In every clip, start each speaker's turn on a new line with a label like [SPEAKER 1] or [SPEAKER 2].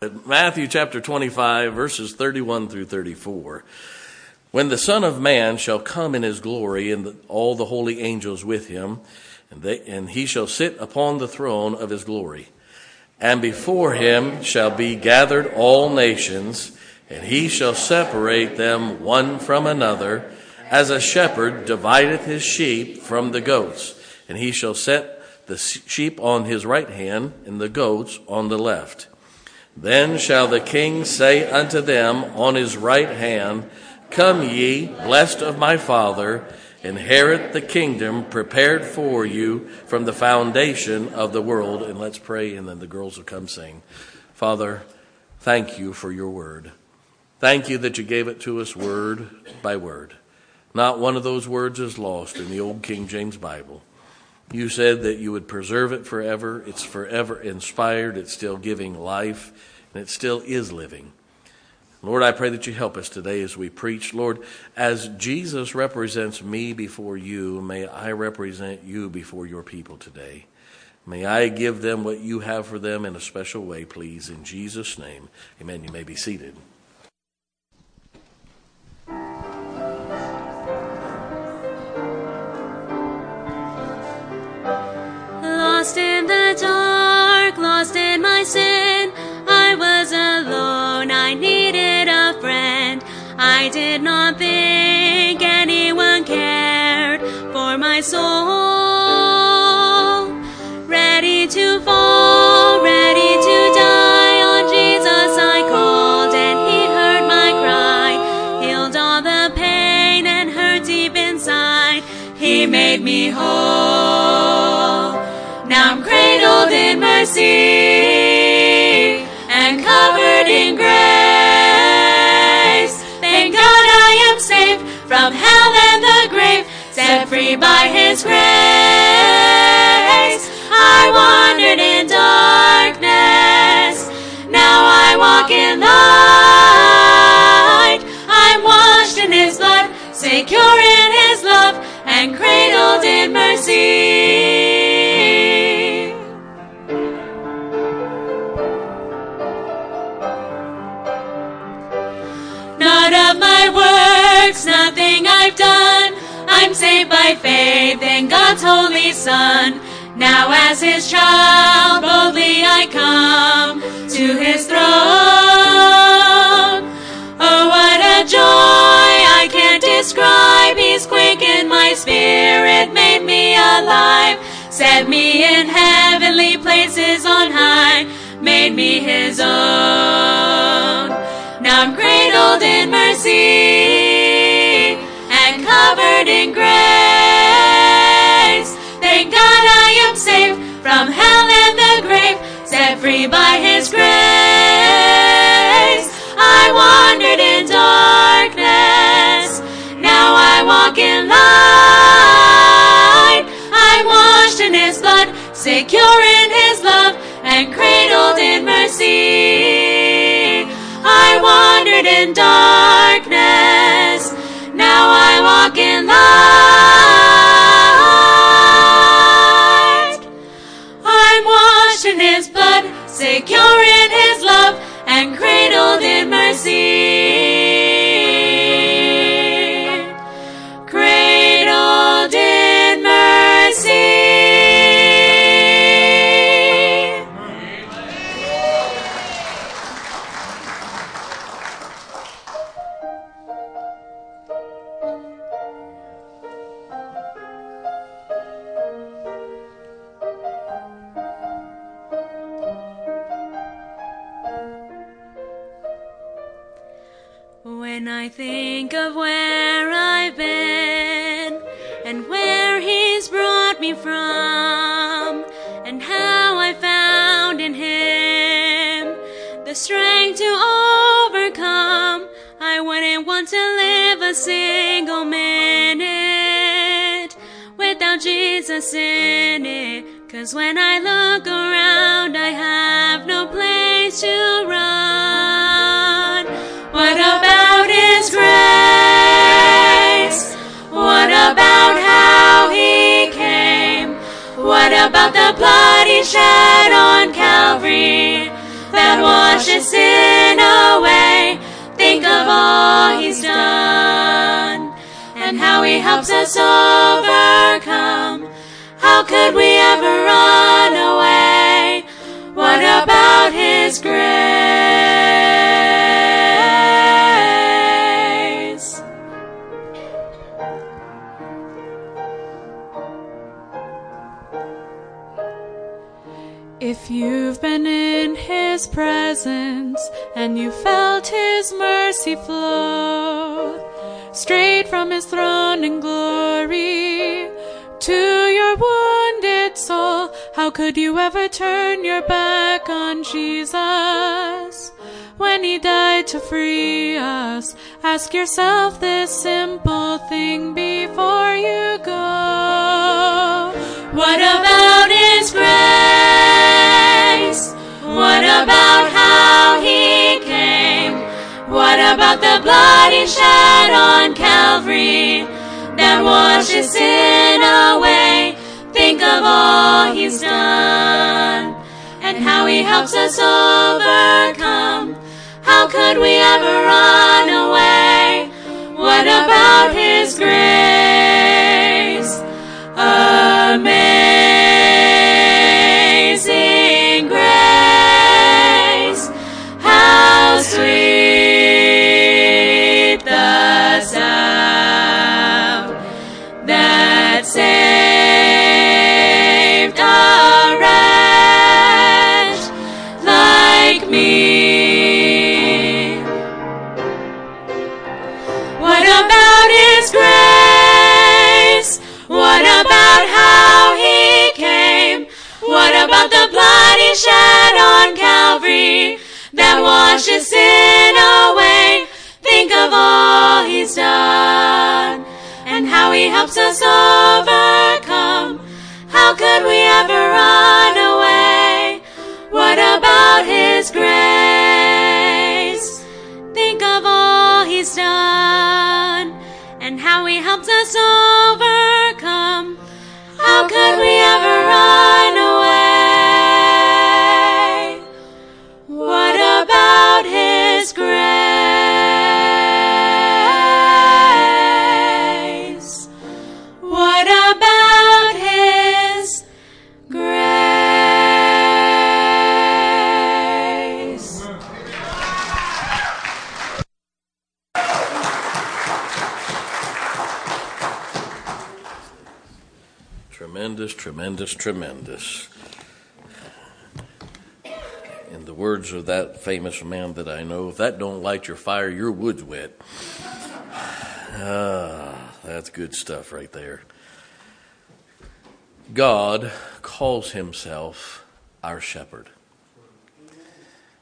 [SPEAKER 1] Matthew chapter 25, verses 31 through 34. When the Son of Man shall come in his glory and all the holy angels with him, and, they, and he shall sit upon the throne of his glory. And before him shall be gathered all nations, and he shall separate them one from another, as a shepherd divideth his sheep from the goats. And he shall set the sheep on his right hand, and the goats on the left. Then shall the king say unto them on his right hand, Come ye, blessed of my Father, inherit the kingdom prepared for you from the foundation of the world. And let's pray, and then the girls will come sing. Father, thank you for your word. Thank you that you gave it to us word by word. Not one of those words is lost in the old King James Bible. You said that you would preserve it forever. It's forever inspired. It's still giving life, and it still is living. Lord, I pray that you help us today as we preach. Lord, as Jesus represents me before you, may I represent you before your people today. May I give them what you have for them in a special way, please. In Jesus' name, amen. You may be seated.
[SPEAKER 2] Lost in the dark, lost in was alone, I needed a friend. I did not think anyone cared for my soul. Set free by His grace. I wandered in darkness, God's holy Son. Now, as His child, boldly I come to His throne. Oh, what a joy I can't describe. He's quickened my spirit, made me alive, set me in heavenly places on high, made me His own. Now I'm cradled in mercy and covered in grace. From hell and the grave, set free by His grace. I wandered in darkness, now I walk in light. I'm washed in His blood, secure in His love, and cradled in mercy. I wandered in darkness, now I walk in light. A single minute without Jesus in it. Cause when I look around, I have no place to run. What about His grace? What about how He came? What about the blood He shed on Calvary? That washes sin away. Think of all he's done and how he helps us overcome. How could we ever run away? What about his grace? His presence and you felt his mercy flow straight from his throne in glory to your wounded soul, how could you ever turn your back on Jesus? When he died to free us, ask yourself this simple thing before you go. What about his grace? What about how he came? What about the blood he shed on Calvary that washes sin away? Think of all he's done and how he helps us overcome. How could we ever run away? What about his grace? Amazing The blood He shed on Calvary that washes sin away? Think of all He's done and how He helps us overcome. How could we ever run away? What about His grace? Think of all He's done and how He helps us overcome. How could we ever run
[SPEAKER 1] Tremendous, tremendous. In the words of that famous man that I know, if that don't light your fire, your wood's wet. Ah, that's good stuff right there. God calls himself our shepherd.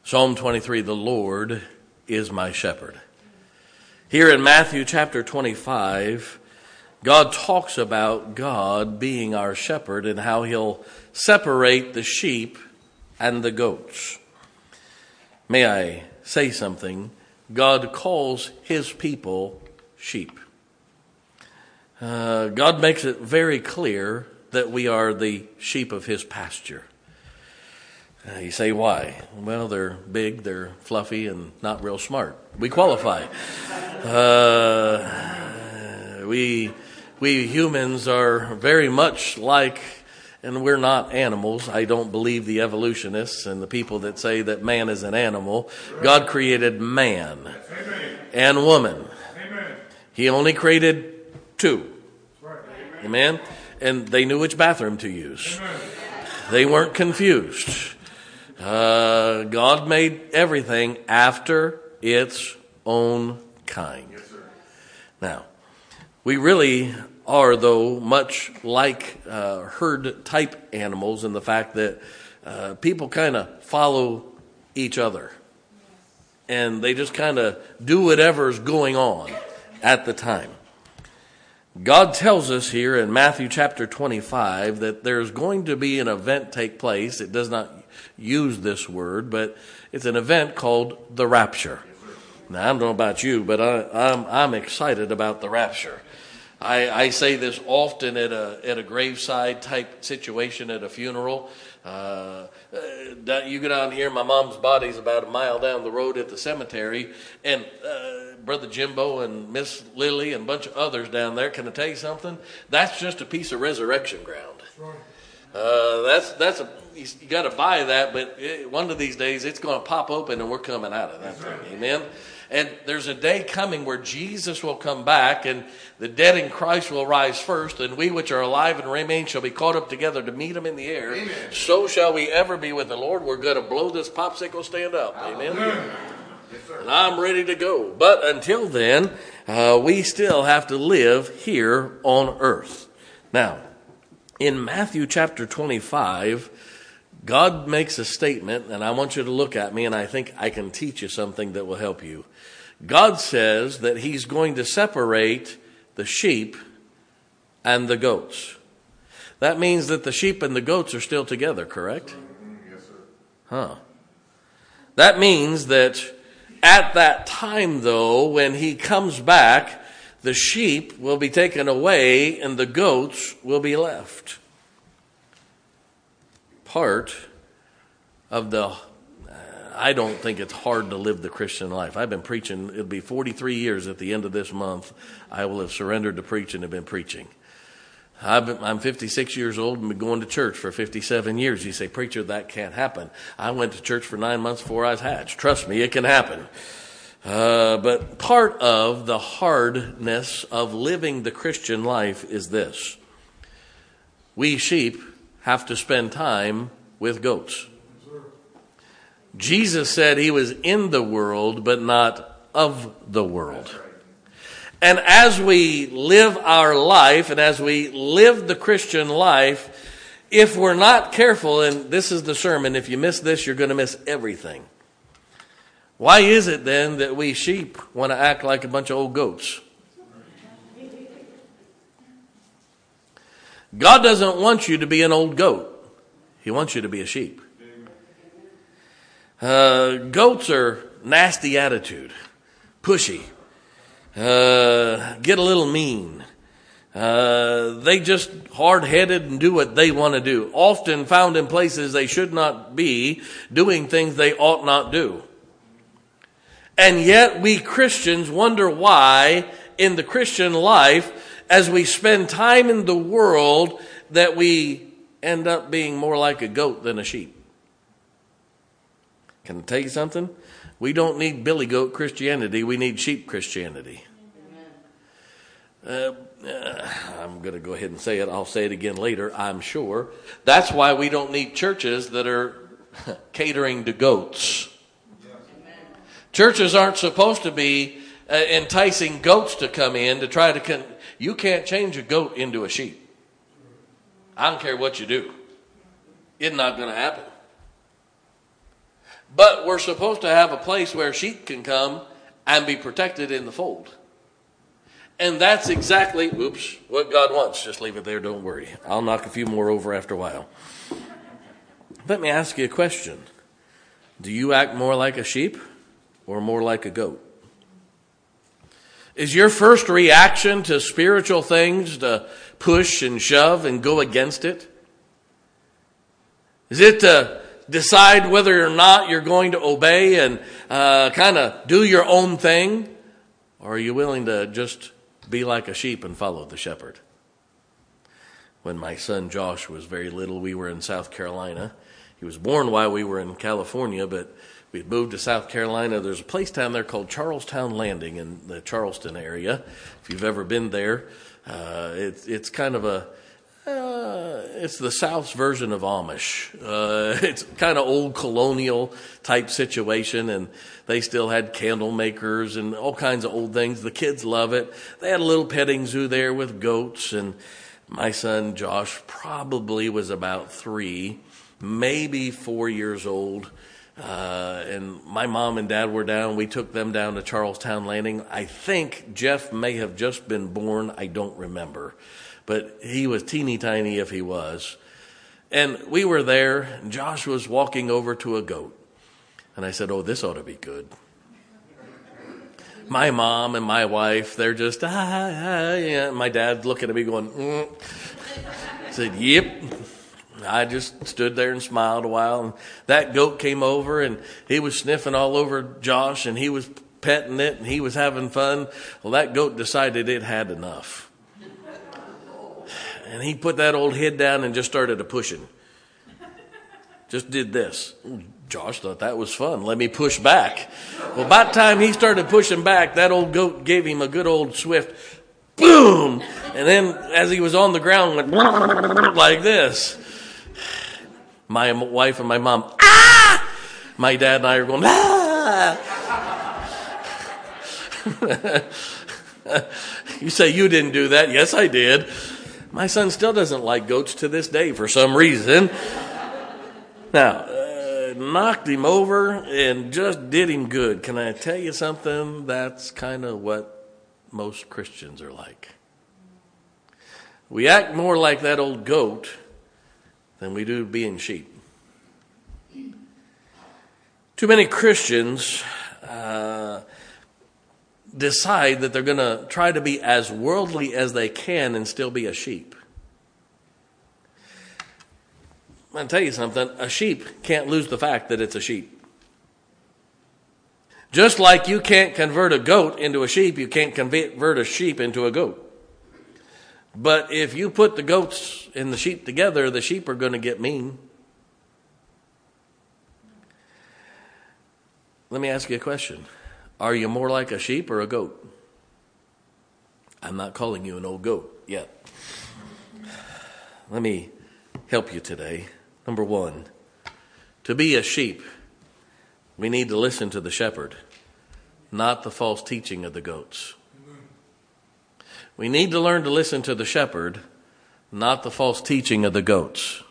[SPEAKER 1] Psalm 23 The Lord is my shepherd. Here in Matthew chapter 25, God talks about God being our shepherd and how he'll separate the sheep and the goats. May I say something? God calls his people sheep. Uh, God makes it very clear that we are the sheep of his pasture. Uh, you say, why? Well, they're big, they're fluffy, and not real smart. We qualify. Uh, we, we humans are very much like, and we're not animals. I don't believe the evolutionists and the people that say that man is an animal. God created man and woman. He only created two. Amen? And they knew which bathroom to use. They weren't confused. Uh, God made everything after its own kind. Now, we really are, though, much like uh, herd type animals in the fact that uh, people kind of follow each other. And they just kind of do whatever's going on at the time. God tells us here in Matthew chapter 25 that there's going to be an event take place. It does not use this word, but it's an event called the rapture. Now, I don't know about you, but I, I'm, I'm excited about the rapture. I, I say this often at a, at a graveside type situation at a funeral. Uh, uh, you go down here, my mom's body's about a mile down the road at the cemetery, and uh, Brother Jimbo and Miss Lily and a bunch of others down there. Can I tell you something? That's just a piece of resurrection ground. Uh, that's that's a you, you got to buy that, but it, one of these days it's going to pop open and we're coming out of that thing. Amen. And there's a day coming where Jesus will come back, and the dead in Christ will rise first, and we which are alive and remain shall be caught up together to meet him in the air. Amen. So shall we ever be with the Lord. We're going to blow this popsicle stand up. Amen. Yes, and I'm ready to go. But until then, uh, we still have to live here on earth. Now, in Matthew chapter 25, God makes a statement, and I want you to look at me, and I think I can teach you something that will help you. God says that He's going to separate the sheep and the goats. That means that the sheep and the goats are still together, correct?
[SPEAKER 3] Yes, sir.
[SPEAKER 1] Huh. That means that at that time, though, when He comes back, the sheep will be taken away and the goats will be left part of the I don't think it's hard to live the Christian life. I've been preaching, it'll be 43 years at the end of this month. I will have surrendered to preaching and have been preaching. i am 56 years old and been going to church for 57 years. You say, Preacher, that can't happen. I went to church for nine months before I was hatched. Trust me, it can happen. Uh, but part of the hardness of living the Christian life is this we sheep have to spend time with goats. Jesus said he was in the world, but not of the world. And as we live our life and as we live the Christian life, if we're not careful, and this is the sermon, if you miss this, you're going to miss everything. Why is it then that we sheep want to act like a bunch of old goats? God doesn't want you to be an old goat. He wants you to be a sheep. Uh, goats are nasty attitude, pushy, uh, get a little mean. Uh, they just hard headed and do what they want to do. Often found in places they should not be, doing things they ought not do. And yet we Christians wonder why in the Christian life as we spend time in the world that we end up being more like a goat than a sheep. Can I tell you something? We don't need billy goat Christianity, we need sheep Christianity. Uh, uh, I'm going to go ahead and say it. I'll say it again later, I'm sure. That's why we don't need churches that are catering to goats. Churches aren't supposed to be uh, enticing goats to come in to try to con- you can't change a goat into a sheep. I don't care what you do, it's not going to happen. But we're supposed to have a place where sheep can come and be protected in the fold. And that's exactly, oops, what God wants. Just leave it there, don't worry. I'll knock a few more over after a while. Let me ask you a question Do you act more like a sheep or more like a goat? Is your first reaction to spiritual things to push and shove and go against it? Is it to decide whether or not you're going to obey and uh, kind of do your own thing? Or are you willing to just be like a sheep and follow the shepherd? When my son Josh was very little, we were in South Carolina. He was born while we were in California, but we moved to South Carolina. There's a place down there called Charles Towne Landing in the Charleston area. If you've ever been there, uh, it's it's kind of a uh, it's the South's version of Amish. Uh, it's kind of old colonial type situation, and they still had candle makers and all kinds of old things. The kids love it. They had a little petting zoo there with goats, and my son Josh probably was about three, maybe four years old uh, and my mom and dad were down. We took them down to Charles Towne Landing. I think Jeff may have just been born. I don't remember. But he was teeny tiny if he was. And we were there, and Josh was walking over to a goat. And I said, Oh, this ought to be good. My mom and my wife, they're just, ah, ah, yeah. My dad's looking at me going, mm. I said, Yep. I just stood there and smiled a while. And that goat came over and he was sniffing all over Josh and he was petting it and he was having fun. Well, that goat decided it had enough. And he put that old head down and just started a pushing. Just did this. Josh thought that was fun. Let me push back. Well, about time he started pushing back, that old goat gave him a good old swift boom. And then as he was on the ground, went like this. My wife and my mom, ah! My dad and I are going, ah! you say you didn't do that. Yes, I did. My son still doesn't like goats to this day for some reason. Now, uh, knocked him over and just did him good. Can I tell you something? That's kind of what most Christians are like. We act more like that old goat than we do being sheep. Too many Christians uh, decide that they're going to try to be as worldly as they can and still be a sheep. To tell you something a sheep can't lose the fact that it's a sheep. Just like you can't convert a goat into a sheep, you can't convert a sheep into a goat. But if you put the goats and the sheep together, the sheep are going to get mean. Let me ask you a question. Are you more like a sheep or a goat? I'm not calling you an old goat yet. Let me help you today. Number one, to be a sheep, we need to listen to the shepherd, not the false teaching of the goats. We need to learn to listen to the shepherd, not the false teaching of the goats.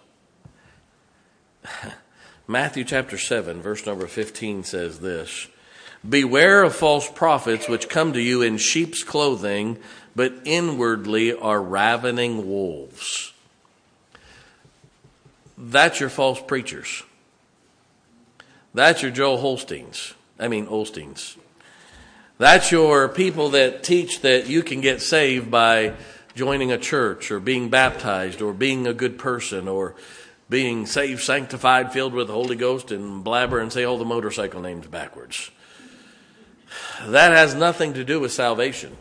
[SPEAKER 1] Matthew chapter 7, verse number 15 says this Beware of false prophets which come to you in sheep's clothing, but inwardly are ravening wolves. That's your false preachers. That's your Joel Holsteins. I mean, Olsteins. That's your people that teach that you can get saved by joining a church or being baptized or being a good person or being saved, sanctified, filled with the Holy Ghost and blabber and say all the motorcycle names backwards. That has nothing to do with salvation.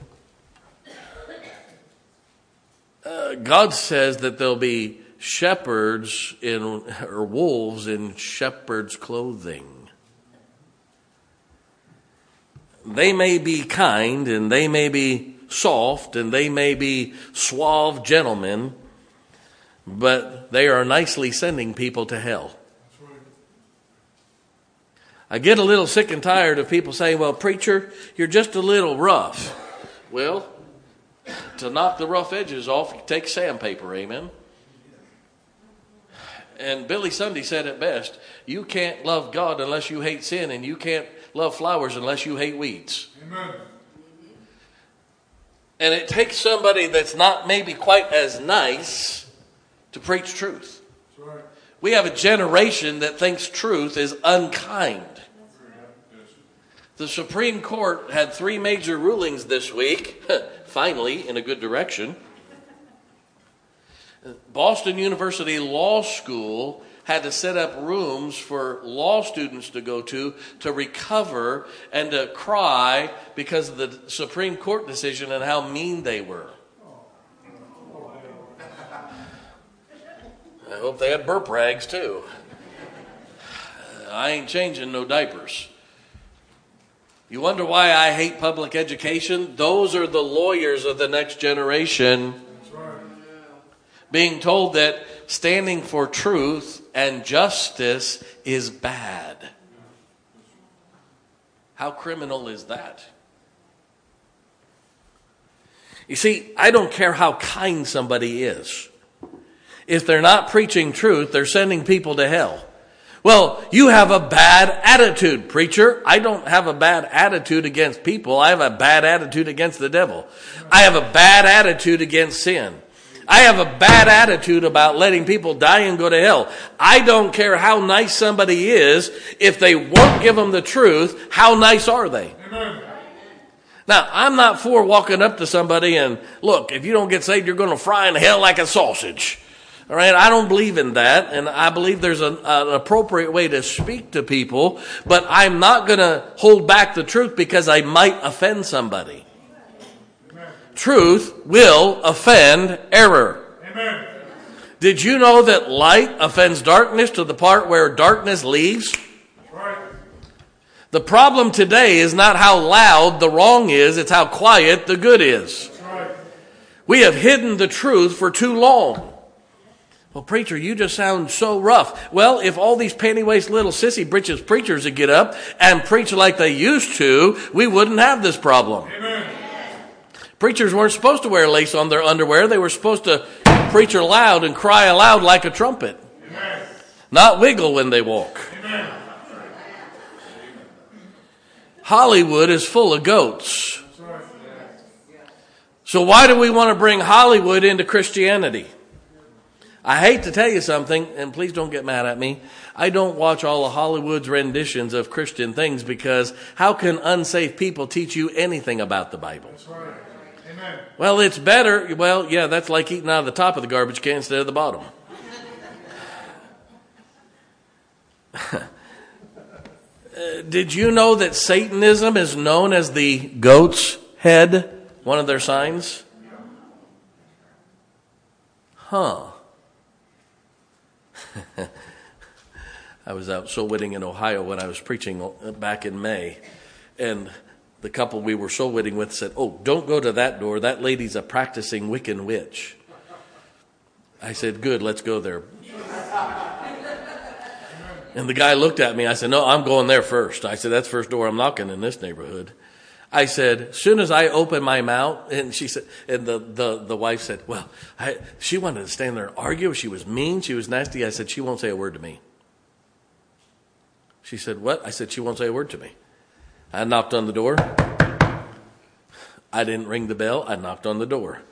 [SPEAKER 1] Uh, God says that there'll be shepherds in or wolves in shepherds' clothing. They may be kind and they may be soft and they may be suave gentlemen, but they are nicely sending people to hell. I get a little sick and tired of people saying, well, preacher, you're just a little rough. Well, to knock the rough edges off, you take sandpaper, amen? And Billy Sunday said it best you can't love God unless you hate sin, and you can't love flowers unless you hate weeds. Amen. And it takes somebody that's not maybe quite as nice to preach truth. Right. We have a generation that thinks truth is unkind. The Supreme Court had three major rulings this week, finally, in a good direction. Boston University Law School had to set up rooms for law students to go to to recover and to cry because of the Supreme Court decision and how mean they were. I hope they had burp rags too. I ain't changing no diapers. You wonder why I hate public education? Those are the lawyers of the next generation being told that standing for truth and justice is bad. How criminal is that? You see, I don't care how kind somebody is. If they're not preaching truth, they're sending people to hell. Well, you have a bad attitude, preacher. I don't have a bad attitude against people. I have a bad attitude against the devil. I have a bad attitude against sin. I have a bad attitude about letting people die and go to hell. I don't care how nice somebody is. If they won't give them the truth, how nice are they? Amen. Now, I'm not for walking up to somebody and, look, if you don't get saved, you're going to fry in hell like a sausage. All right, I don't believe in that, and I believe there's an, an appropriate way to speak to people, but I'm not going to hold back the truth because I might offend somebody. Truth will offend error.
[SPEAKER 3] Amen.
[SPEAKER 1] Did you know that light offends darkness to the part where darkness leaves?
[SPEAKER 3] Right.
[SPEAKER 1] The problem today is not how loud the wrong is, it's how quiet the good is.
[SPEAKER 3] Right.
[SPEAKER 1] We have hidden the truth for too long. Well, preacher, you just sound so rough. Well, if all these panty waist little sissy britches preachers would get up and preach like they used to, we wouldn't have this problem.
[SPEAKER 3] Amen.
[SPEAKER 1] Preachers weren't supposed to wear lace on their underwear. They were supposed to preach aloud and cry aloud like a trumpet,
[SPEAKER 3] Amen.
[SPEAKER 1] not wiggle when they walk.
[SPEAKER 3] Amen.
[SPEAKER 1] Hollywood is full of goats. So why do we want to bring Hollywood into Christianity? I hate to tell you something, and please don't get mad at me. I don't watch all of Hollywood's renditions of Christian things because how can unsafe people teach you anything about the Bible?
[SPEAKER 3] Right. Amen.
[SPEAKER 1] Well, it's better. Well, yeah, that's like eating out of the top of the garbage can instead of the bottom. Did you know that Satanism is known as the goat's head? One of their signs? Huh. I was out soul winning in Ohio when I was preaching back in May, and the couple we were soul winning with said, "Oh, don't go to that door. That lady's a practicing Wiccan witch." I said, "Good, let's go there." And the guy looked at me. I said, "No, I'm going there first. I said, "That's the first door I'm knocking in this neighborhood." I said, as soon as I opened my mouth, and she said, and the, the, the wife said, well, I, she wanted to stand there and argue. She was mean. She was nasty. I said, she won't say a word to me. She said, what? I said, she won't say a word to me. I knocked on the door. I didn't ring the bell. I knocked on the door.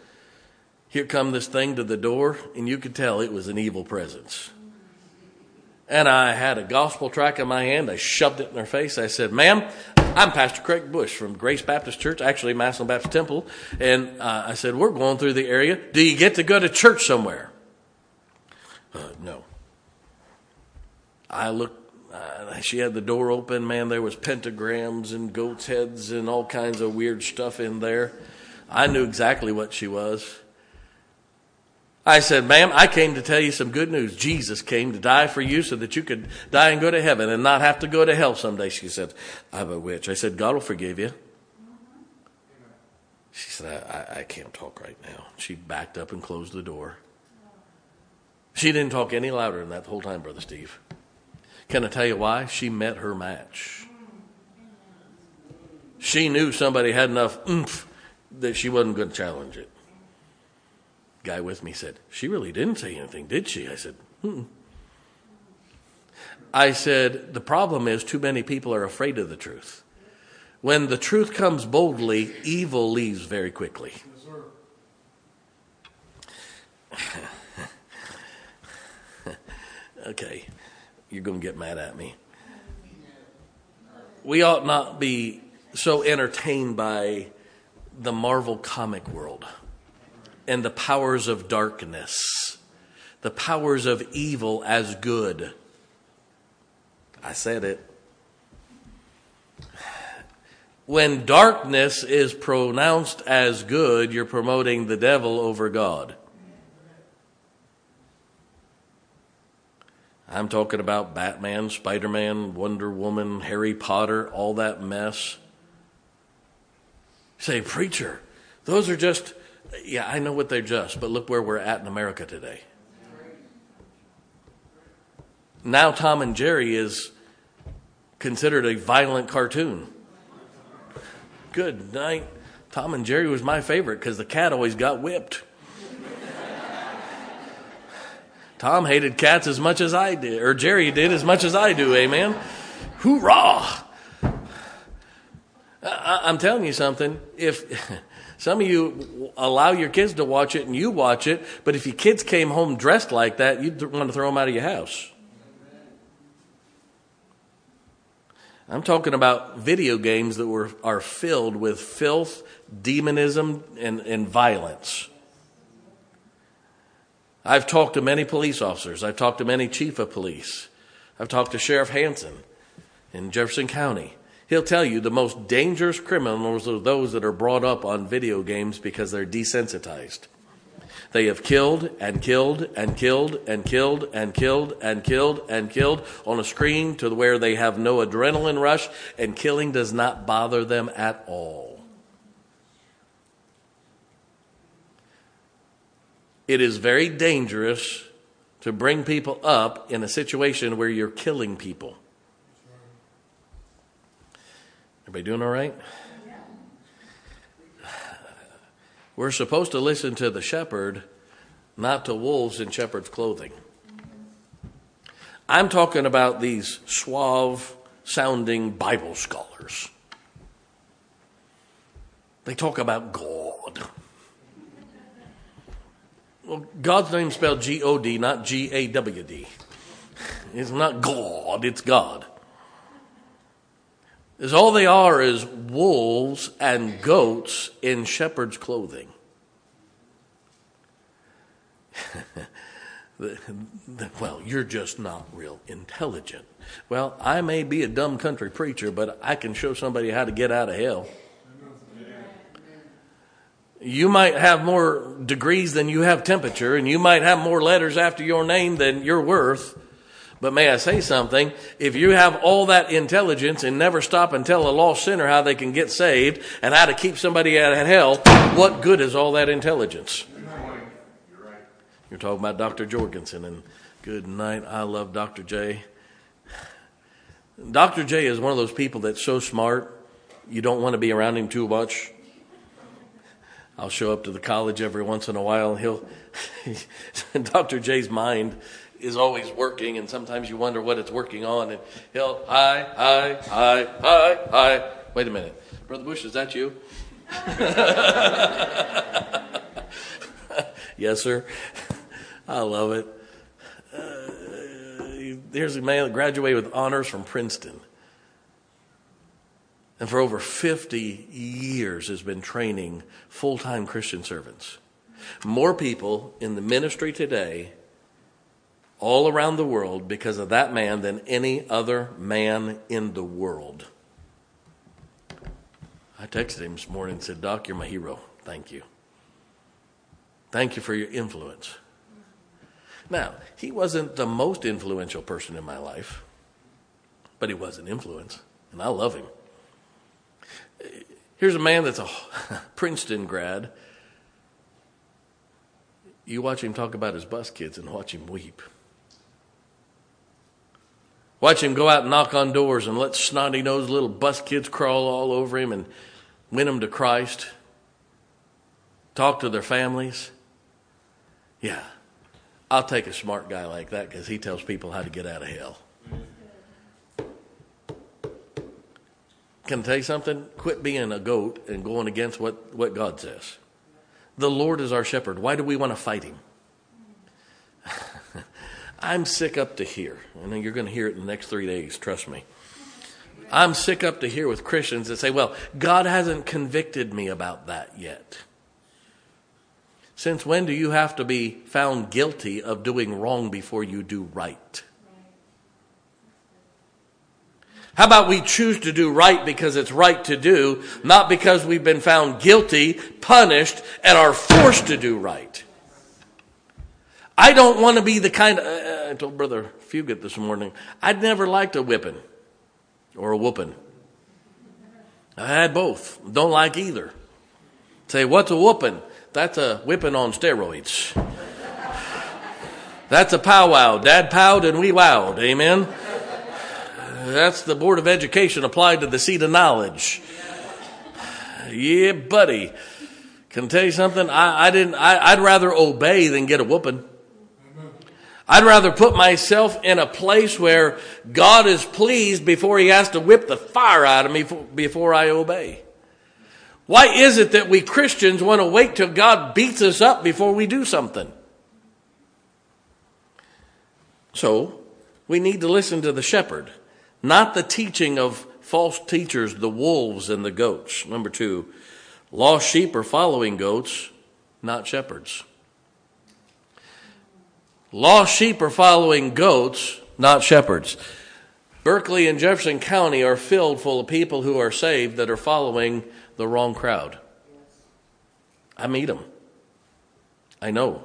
[SPEAKER 1] Here come this thing to the door, and you could tell it was an evil presence. And I had a gospel track in my hand. I shoved it in her face. I said, ma'am, I'm Pastor Craig Bush from Grace Baptist Church, actually Massillon Baptist Temple. And uh, I said, we're going through the area. Do you get to go to church somewhere? Uh, no. I looked, uh, she had the door open. Man, there was pentagrams and goat's heads and all kinds of weird stuff in there. I knew exactly what she was. I said, ma'am, I came to tell you some good news. Jesus came to die for you so that you could die and go to heaven and not have to go to hell someday. She said, I'm a witch. I said, God will forgive you. She said, I, I, I can't talk right now. She backed up and closed the door. She didn't talk any louder than that the whole time, Brother Steve. Can I tell you why? She met her match. She knew somebody had enough oomph that she wasn't going to challenge it guy with me said, She really didn't say anything, did she? I said, hmm. I said, The problem is too many people are afraid of the truth. When the truth comes boldly, evil leaves very quickly.
[SPEAKER 3] Yes.
[SPEAKER 1] Okay, you're going to get mad at me. We ought not be so entertained by the Marvel comic world and the powers of darkness, the powers of evil as good. I said it. When darkness is pronounced as good, you're promoting the devil over God. I'm talking about Batman, Spider Man, Wonder Woman, Harry Potter, all that mess. Say, preacher, those are just yeah, I know what they're just, but look where we're at in America today. Now, Tom and Jerry is considered a violent cartoon. Good night. Tom and Jerry was my favorite because the cat always got whipped. Tom hated cats as much as I did, or Jerry did as much as I do, amen? Hoorah! I, I'm telling you something. If some of you allow your kids to watch it and you watch it, but if your kids came home dressed like that, you'd want to throw them out of your house. I'm talking about video games that were, are filled with filth, demonism, and, and violence. I've talked to many police officers. I've talked to many chief of police. I've talked to Sheriff Hanson in Jefferson County. He'll tell you the most dangerous criminals are those that are brought up on video games because they're desensitized. They have killed and killed and killed and killed and killed and killed and killed on a screen to where they have no adrenaline rush and killing does not bother them at all. It is very dangerous to bring people up in a situation where you're killing people. Everybody doing all right? We're supposed to listen to the shepherd, not to wolves in shepherd's clothing. I'm talking about these suave sounding Bible scholars. They talk about God. Well, God's name spelled G O D, not G A W D. It's not God, it's God. Is all they are is wolves and goats in shepherd's clothing. well, you're just not real intelligent. Well, I may be a dumb country preacher, but I can show somebody how to get out of hell. You might have more degrees than you have temperature, and you might have more letters after your name than you're worth. But may I say something? If you have all that intelligence and never stop and tell a lost sinner how they can get saved and how to keep somebody out of hell, what good is all that intelligence? You're talking about Dr. Jorgensen, and good night. I love Dr. J. Dr. J is one of those people that's so smart, you don't want to be around him too much. I'll show up to the college every once in a while. He'll, Dr. J's mind is always working, and sometimes you wonder what it's working on. And he'll, hi, hi, hi, hi, hi. Wait a minute. Brother Bush, is that you? yes, sir. I love it. Uh, here's a man that graduated with honors from Princeton. And for over 50 years has been training full time Christian servants. More people in the ministry today all around the world because of that man than any other man in the world. I texted him this morning and said, Doc, you're my hero. Thank you. Thank you for your influence. Now, he wasn't the most influential person in my life, but he was an influence, and I love him. Here's a man that's a Princeton grad. You watch him talk about his bus kids and watch him weep. Watch him go out and knock on doors and let snotty nosed little bus kids crawl all over him and win them to Christ. Talk to their families. Yeah, I'll take a smart guy like that because he tells people how to get out of hell. Can I tell you something? Quit being a goat and going against what, what God says. The Lord is our shepherd. Why do we want to fight him? I'm sick up to here. Know you're going to hear it in the next three days, trust me. I'm sick up to here with Christians that say, well, God hasn't convicted me about that yet. Since when do you have to be found guilty of doing wrong before you do right? How about we choose to do right because it's right to do, not because we've been found guilty, punished, and are forced to do right? I don't want to be the kind of, uh, I told Brother Fugit this morning, I'd never liked a whipping or a whooping. I had both. Don't like either. Say, what's a whooping? That's a whipping on steroids. That's a powwow. Dad powed and we wowed. Amen. That's the Board of Education applied to the seat of knowledge. Yeah, buddy. Can I tell you something? I, I didn't. I, would rather obey than get a whooping. I'd rather put myself in a place where God is pleased before He has to whip the fire out of me before I obey. Why is it that we Christians want to wait till God beats us up before we do something? So, we need to listen to the shepherd, not the teaching of false teachers, the wolves and the goats. Number two, lost sheep are following goats, not shepherds. Lost sheep are following goats, not shepherds. Berkeley and Jefferson County are filled full of people who are saved that are following the wrong crowd. I meet them. I know.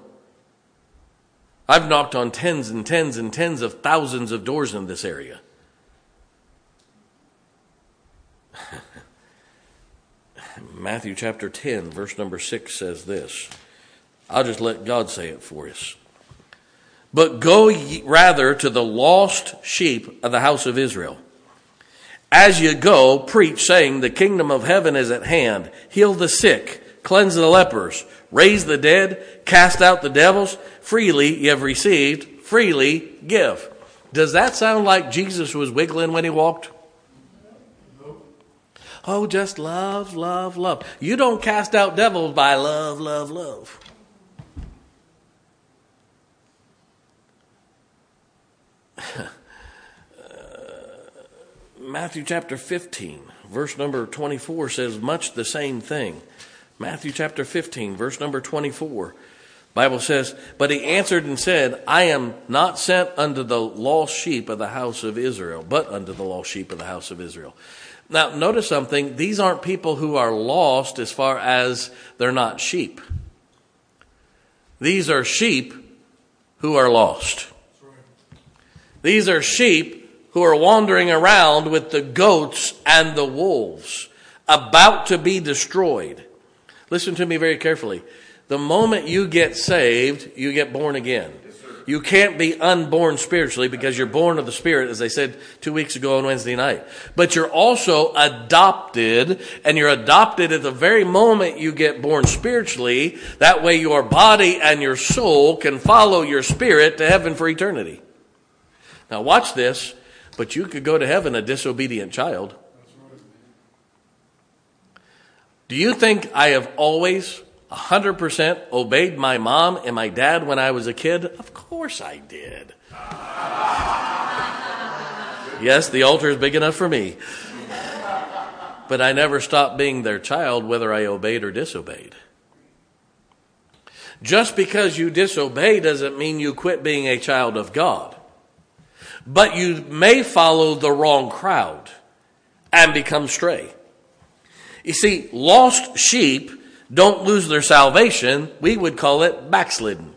[SPEAKER 1] I've knocked on tens and tens and tens of thousands of doors in this area. Matthew chapter 10, verse number 6 says this. I'll just let God say it for us. But go ye rather to the lost sheep of the house of Israel. As you go, preach, saying, The kingdom of heaven is at hand. Heal the sick, cleanse the lepers, raise the dead, cast out the devils. Freely you have received, freely give. Does that sound like Jesus was wiggling when he walked? Oh, just love, love, love. You don't cast out devils by love, love, love. Matthew chapter 15, verse number 24 says much the same thing. Matthew chapter 15, verse number 24. Bible says, But he answered and said, I am not sent unto the lost sheep of the house of Israel, but unto the lost sheep of the house of Israel. Now, notice something. These aren't people who are lost as far as they're not sheep. These are sheep who are lost. These are sheep who are wandering around with the goats and the wolves, about to be destroyed. Listen to me very carefully. The moment you get saved, you get born again. You can't be unborn spiritually because you're born of the Spirit, as I said two weeks ago on Wednesday night. But you're also adopted, and you're adopted at the very moment you get born spiritually. That way your body and your soul can follow your spirit to heaven for eternity. Now watch this, but you could go to heaven a disobedient child. Do you think I have always 100% obeyed my mom and my dad when I was a kid? Of course I did. yes, the altar is big enough for me. But I never stopped being their child whether I obeyed or disobeyed. Just because you disobey doesn't mean you quit being a child of God. But you may follow the wrong crowd and become stray. You see, lost sheep don't lose their salvation. We would call it backslidden,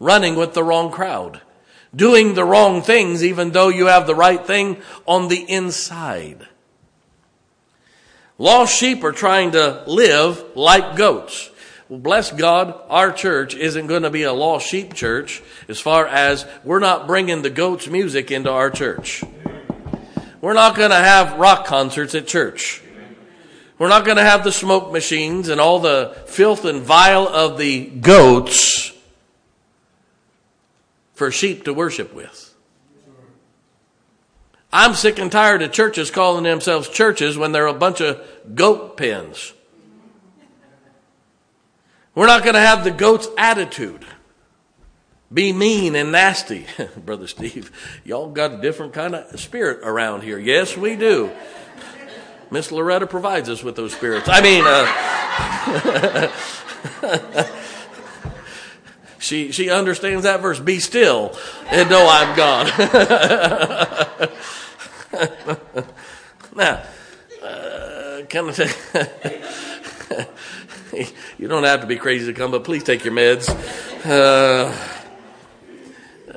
[SPEAKER 1] running with the wrong crowd, doing the wrong things even though you have the right thing on the inside. Lost sheep are trying to live like goats. Well, bless God, our church isn't going to be a lost sheep church as far as we're not bringing the goats music into our church. We're not going to have rock concerts at church. We're not going to have the smoke machines and all the filth and vile of the goats for sheep to worship with. I'm sick and tired of churches calling themselves churches when they're a bunch of goat pens. We're not going to have the goat's attitude. Be mean and nasty. Brother Steve, y'all got a different kind of spirit around here. Yes, we do. Miss Loretta provides us with those spirits. I mean, uh, she she understands that verse. Be still and know I'm God. now, uh, can I tell you don't have to be crazy to come, but please take your meds. Uh,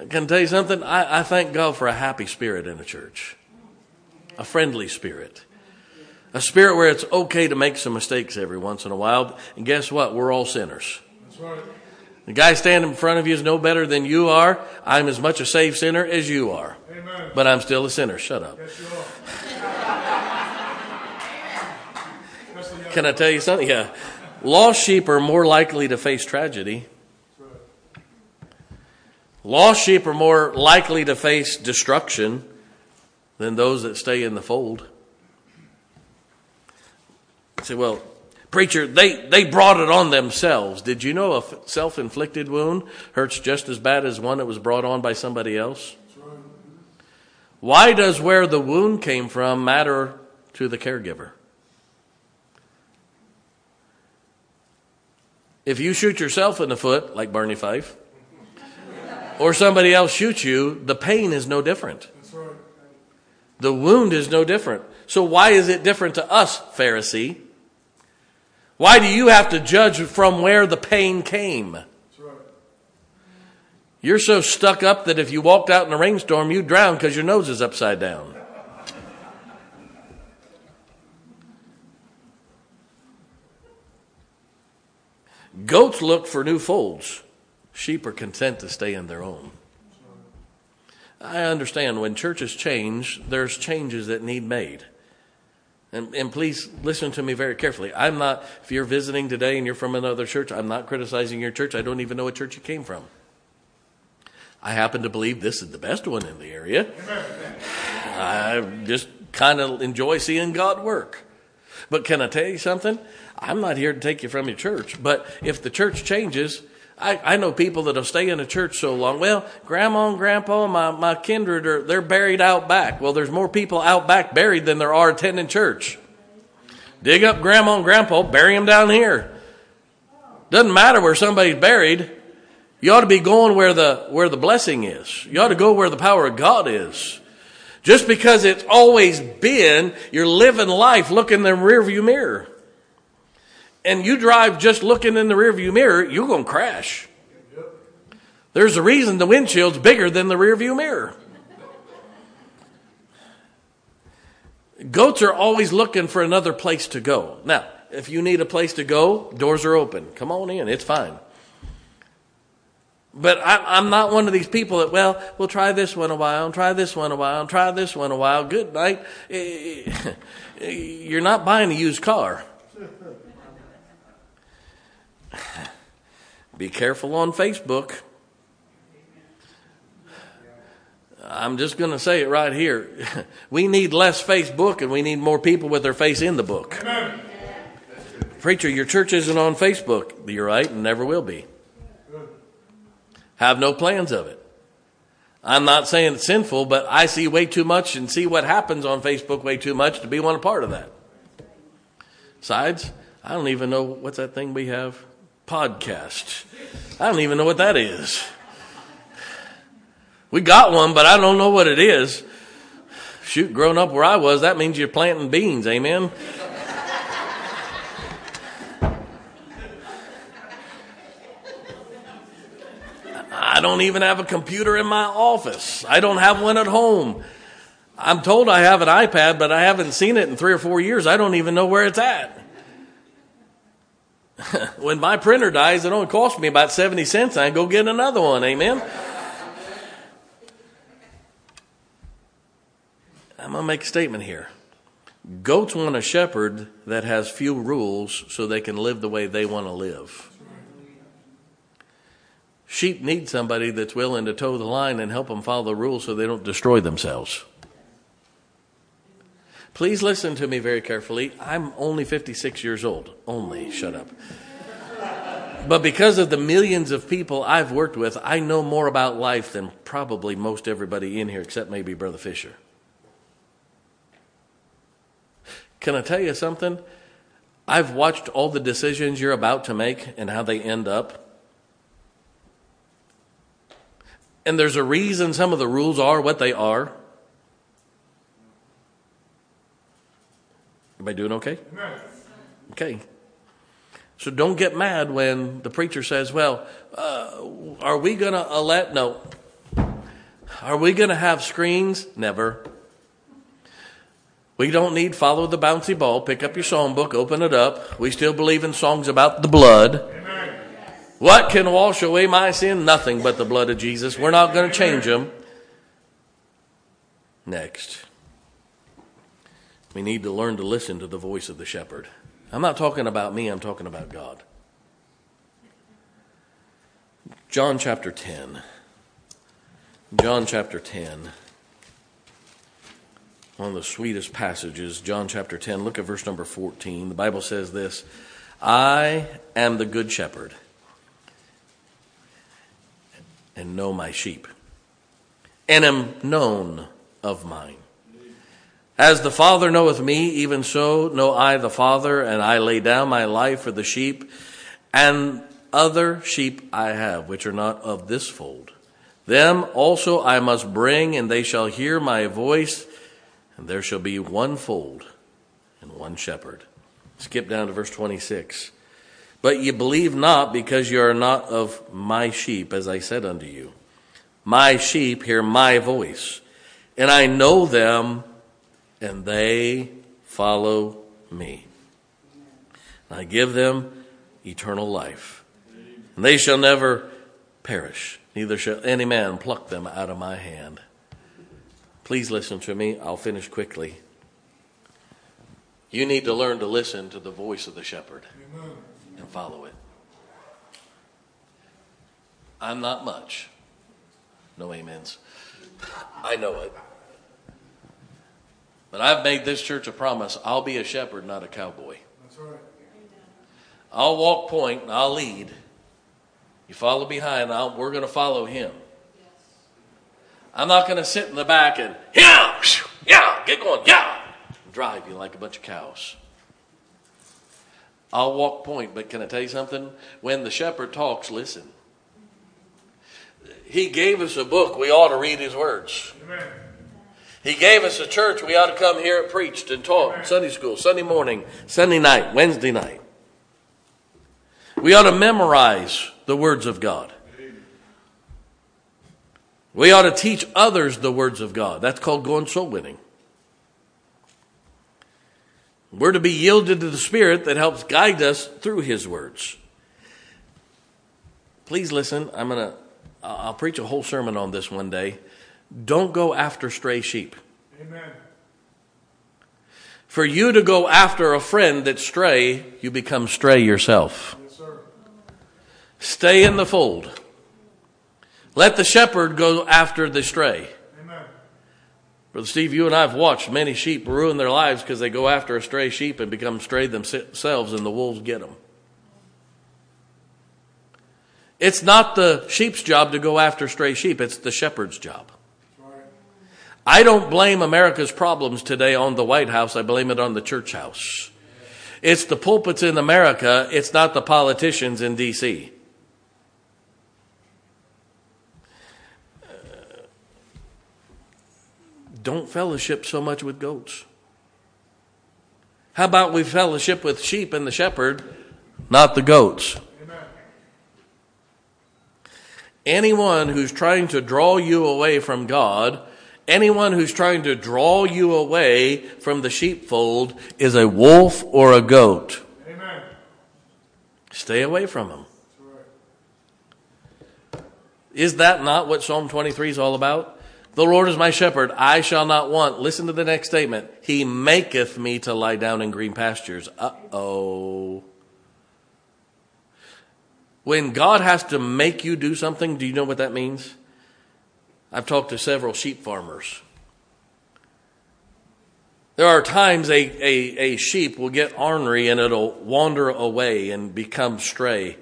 [SPEAKER 1] can I tell you something? I, I thank God for a happy spirit in the church, a friendly spirit. A spirit where it's okay to make some mistakes every once in a while. And guess what? We're all sinners.
[SPEAKER 3] That's right.
[SPEAKER 1] The guy standing in front of you is no better than you are. I'm as much a saved sinner as you are.
[SPEAKER 3] Amen.
[SPEAKER 1] But I'm still a sinner. Shut up.
[SPEAKER 3] Yes, you are. Especially young
[SPEAKER 1] Can I tell you something? Yeah. Lost sheep are more likely to face tragedy. Lost sheep are more likely to face destruction than those that stay in the fold. I say, well, preacher, they, they brought it on themselves. Did you know a self inflicted wound hurts just as bad as one that was brought on by somebody else? Why does where the wound came from matter to the caregiver? If you shoot yourself in the foot, like Barney Fife, or somebody else shoots you, the pain is no different.
[SPEAKER 3] Right.
[SPEAKER 1] The wound is no different. So why is it different to us, Pharisee? Why do you have to judge from where the pain came? You're so stuck up that if you walked out in a rainstorm, you'd drown because your nose is upside down. Goats look for new folds. Sheep are content to stay in their own. I understand when churches change, there's changes that need made. And, and please listen to me very carefully. I'm not, if you're visiting today and you're from another church, I'm not criticizing your church. I don't even know what church you came from. I happen to believe this is the best one in the area. I just kind of enjoy seeing God work. But can I tell you something? I'm not here to take you from your church. But if the church changes, I, I know people that'll stay in a church so long. Well, grandma and grandpa, my, my kindred are they're buried out back. Well, there's more people out back buried than there are attending church. Dig up grandma and grandpa, bury them down here. Doesn't matter where somebody's buried. You ought to be going where the where the blessing is. You ought to go where the power of God is. Just because it's always been, you're living life looking in the rearview mirror. And you drive just looking in the rearview mirror, you're going to crash. There's a reason the windshield's bigger than the rearview mirror. Goats are always looking for another place to go. Now, if you need a place to go, doors are open. Come on in, it's fine. But I, am not one of these people that, well, we'll try this one a while, and try this one a while, and try this one a while. Good night. You're not buying a used car. Be careful on Facebook. I'm just going to say it right here. We need less Facebook and we need more people with their face in the book.
[SPEAKER 3] Amen.
[SPEAKER 1] Preacher, your church isn't on Facebook. You're right, and never will be. Have no plans of it. I'm not saying it's sinful, but I see way too much and see what happens on Facebook way too much to be one a part of that. Besides, I don't even know what's that thing we have? Podcast. I don't even know what that is. We got one, but I don't know what it is. Shoot, growing up where I was, that means you're planting beans, amen? I don't even have a computer in my office. I don't have one at home. I'm told I have an iPad, but I haven't seen it in three or four years. I don't even know where it's at. when my printer dies, it only costs me about 70 cents. I can go get another one. Amen. I'm going to make a statement here. Goats want a shepherd that has few rules so they can live the way they want to live. Sheep need somebody that's willing to toe the line and help them follow the rules so they don't destroy themselves. Please listen to me very carefully. I'm only 56 years old. Only, shut up. But because of the millions of people I've worked with, I know more about life than probably most everybody in here, except maybe Brother Fisher. Can I tell you something? I've watched all the decisions you're about to make and how they end up. And there's a reason some of the rules are what they are. Everybody doing okay?
[SPEAKER 3] Amen.
[SPEAKER 1] Okay. So don't get mad when the preacher says, well, uh, are we going to let? No. Are we going to have screens? Never. We don't need follow the bouncy ball. Pick up your song book, open it up. We still believe in songs about the blood.
[SPEAKER 3] Amen.
[SPEAKER 1] What can wash away my sin? Nothing but the blood of Jesus. We're not going to change them. Next. We need to learn to listen to the voice of the shepherd. I'm not talking about me, I'm talking about God. John chapter 10. John chapter 10. One of the sweetest passages, John chapter 10. Look at verse number 14. The Bible says this I am the good shepherd and know my sheep, and am known of mine. As the Father knoweth me, even so know I the Father, and I lay down my life for the sheep, and other sheep I have, which are not of this fold. Them also I must bring, and they shall hear my voice, and there shall be one fold and one shepherd. Skip down to verse 26. But ye believe not, because ye are not of my sheep, as I said unto you. My sheep hear my voice, and I know them, and they follow me. I give them eternal life, and they shall never perish, neither shall any man pluck them out of my hand. Please listen to me. I'll finish quickly. You need to learn to listen to the voice of the shepherd and follow it. I'm not much. No amens. I know it. But I've made this church a promise I'll be a shepherd, not a cowboy.
[SPEAKER 3] That's right.
[SPEAKER 1] I'll walk point and I'll lead. You follow behind, I'll, we're going to follow him. I'm not going to sit in the back and, yeah, yeah, get going, yeah, drive you like a bunch of cows. I'll walk point, but can I tell you something? When the shepherd talks, listen. He gave us a book, we ought to read his words.
[SPEAKER 3] Amen.
[SPEAKER 1] He gave us a church, we ought to come here and preached and taught. Sunday school, Sunday morning, Sunday night, Wednesday night. We ought to memorize the words of God. We ought to teach others the words of God. That's called going soul winning. We're to be yielded to the Spirit that helps guide us through His words. Please listen. I'm to, I'll preach a whole sermon on this one day. Don't go after stray sheep.
[SPEAKER 3] Amen.
[SPEAKER 1] For you to go after a friend that's stray, you become stray yourself.
[SPEAKER 3] Yes, sir.
[SPEAKER 1] Stay in the fold. Let the shepherd go after the stray.
[SPEAKER 3] Amen.
[SPEAKER 1] Brother Steve, you and I have watched many sheep ruin their lives because they go after a stray sheep and become stray themselves, and the wolves get them. It's not the sheep's job to go after stray sheep, it's the shepherd's job. I don't blame America's problems today on the White House, I blame it on the church house. It's the pulpits in America, it's not the politicians in D.C. Uh, don't fellowship so much with goats. How about we fellowship with sheep and the shepherd, not the goats? Anyone who's trying to draw you away from God, anyone who's trying to draw you away from the sheepfold is a wolf or a goat.
[SPEAKER 3] Amen.
[SPEAKER 1] Stay away from them.
[SPEAKER 3] Right.
[SPEAKER 1] Is that not what Psalm 23 is all about? The Lord is my shepherd, I shall not want. Listen to the next statement. He maketh me to lie down in green pastures. Uh oh. When God has to make you do something, do you know what that means? I've talked to several sheep farmers. There are times a, a, a sheep will get ornery and it'll wander away and become stray.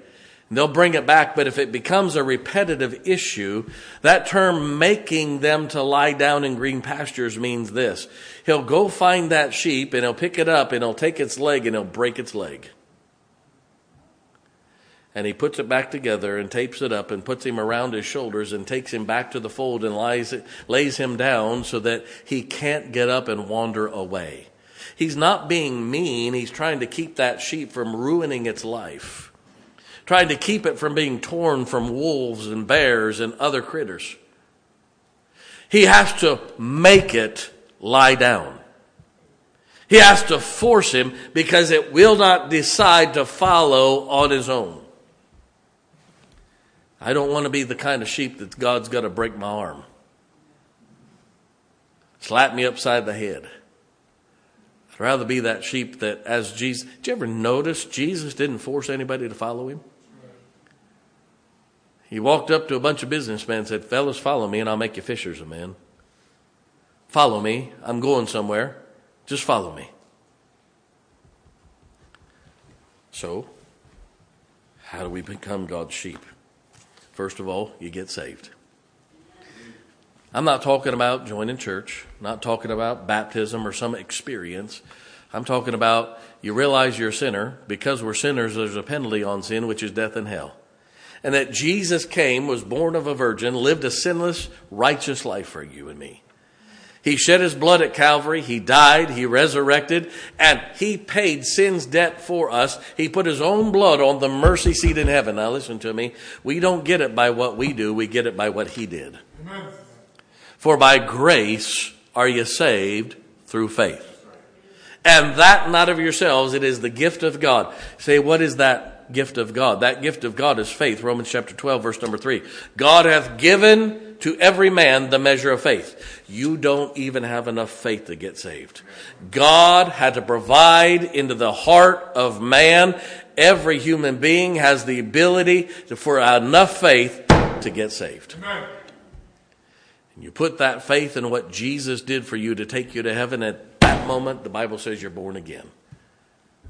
[SPEAKER 1] They'll bring it back, but if it becomes a repetitive issue, that term making them to lie down in green pastures means this. He'll go find that sheep and he'll pick it up and he'll take its leg and he'll break its leg. And he puts it back together and tapes it up and puts him around his shoulders and takes him back to the fold and lies, lays him down so that he can't get up and wander away. He's not being mean. He's trying to keep that sheep from ruining its life trying to keep it from being torn from wolves and bears and other critters. He has to make it lie down. He has to force him because it will not decide to follow on his own. I don't want to be the kind of sheep that God's got to break my arm, slap me upside the head. I'd rather be that sheep that, as Jesus, did you ever notice Jesus didn't force anybody to follow him? He walked up to a bunch of businessmen and said, Fellas, follow me and I'll make you fishers of men. Follow me. I'm going somewhere. Just follow me. So, how do we become God's sheep? First of all, you get saved. I'm not talking about joining church, not talking about baptism or some experience. I'm talking about you realize you're a sinner. Because we're sinners, there's a penalty on sin, which is death and hell. and that Jesus came, was born of a virgin, lived a sinless, righteous life for you and me. He shed his blood at Calvary. He died. He resurrected and he paid sin's debt for us. He put his own blood on the mercy seat in heaven. Now listen to me. We don't get it by what we do. We get it by what he did.
[SPEAKER 3] Amen.
[SPEAKER 1] For by grace are you saved through faith. And that not of yourselves, it is the gift of God. Say, what is that gift of God? That gift of God is faith. Romans chapter 12, verse number 3. God hath given to every man the measure of faith. You don't even have enough faith to get saved. God had to provide into the heart of man. Every human being has the ability to, for enough faith to get saved.
[SPEAKER 3] Amen.
[SPEAKER 1] And you put that faith in what Jesus did for you to take you to heaven at that moment, the Bible says you're born again.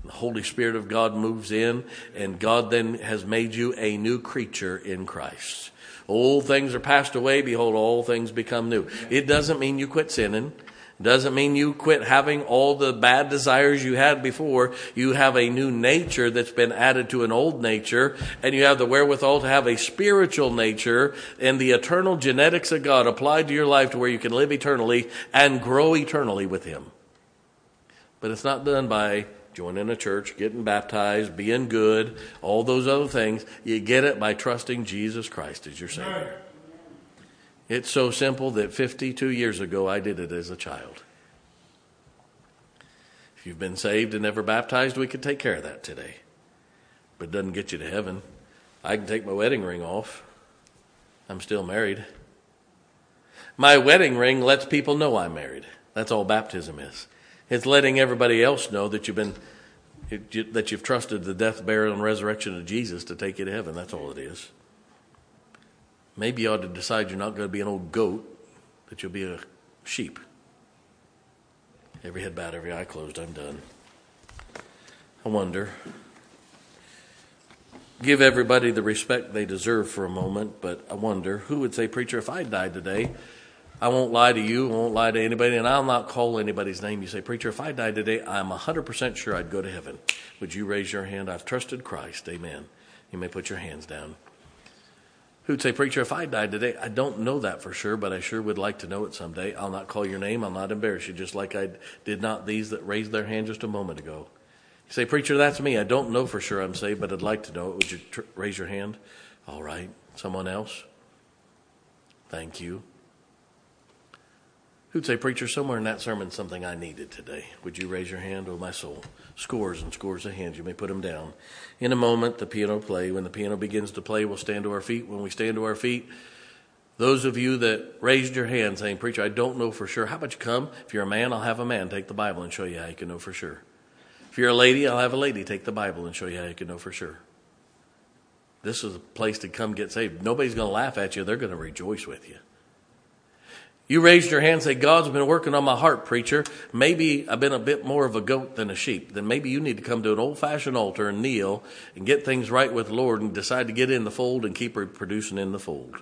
[SPEAKER 1] The Holy Spirit of God moves in, and God then has made you a new creature in Christ. Old things are passed away, behold, all things become new. It doesn't mean you quit sinning. Doesn't mean you quit having all the bad desires you had before. You have a new nature that's been added to an old nature, and you have the wherewithal to have a spiritual nature and the eternal genetics of God applied to your life to where you can live eternally and grow eternally with Him. But it's not done by joining a church, getting baptized, being good, all those other things. You get it by trusting Jesus Christ as your Savior. It's so simple that 52 years ago I did it as a child. If you've been saved and never baptized, we could take care of that today. But it doesn't get you to heaven. I can take my wedding ring off. I'm still married. My wedding ring lets people know I'm married. That's all baptism is. It's letting everybody else know that you've been that you've trusted the death, burial, and resurrection of Jesus to take you to heaven. That's all it is. Maybe you ought to decide you're not going to be an old goat, that you'll be a sheep. Every head bowed, every eye closed. I'm done. I wonder. Give everybody the respect they deserve for a moment, but I wonder who would say, Preacher, if I died today, I won't lie to you, I won't lie to anybody, and I'll not call anybody's name. You say, Preacher, if I died today, I'm 100% sure I'd go to heaven. Would you raise your hand? I've trusted Christ. Amen. You may put your hands down. Who'd say, Preacher, if I died today, I don't know that for sure, but I sure would like to know it someday. I'll not call your name. I'll not embarrass you, just like I did not these that raised their hand just a moment ago. You say, Preacher, that's me. I don't know for sure I'm saved, but I'd like to know it. Would you tr- raise your hand? All right. Someone else? Thank you. Who'd say, Preacher, somewhere in that sermon, something I needed today? Would you raise your hand? Oh, my soul. Scores and scores of hands. You may put them down. In a moment, the piano play. When the piano begins to play, we'll stand to our feet. When we stand to our feet, those of you that raised your hand saying, Preacher, I don't know for sure. How about you come? If you're a man, I'll have a man take the Bible and show you how you can know for sure. If you're a lady, I'll have a lady take the Bible and show you how you can know for sure. This is a place to come get saved. Nobody's going to laugh at you. They're going to rejoice with you. You raised your hand and say, God's been working on my heart, preacher. Maybe I've been a bit more of a goat than a sheep. Then maybe you need to come to an old fashioned altar and kneel and get things right with the Lord and decide to get in the fold and keep reproducing in the fold.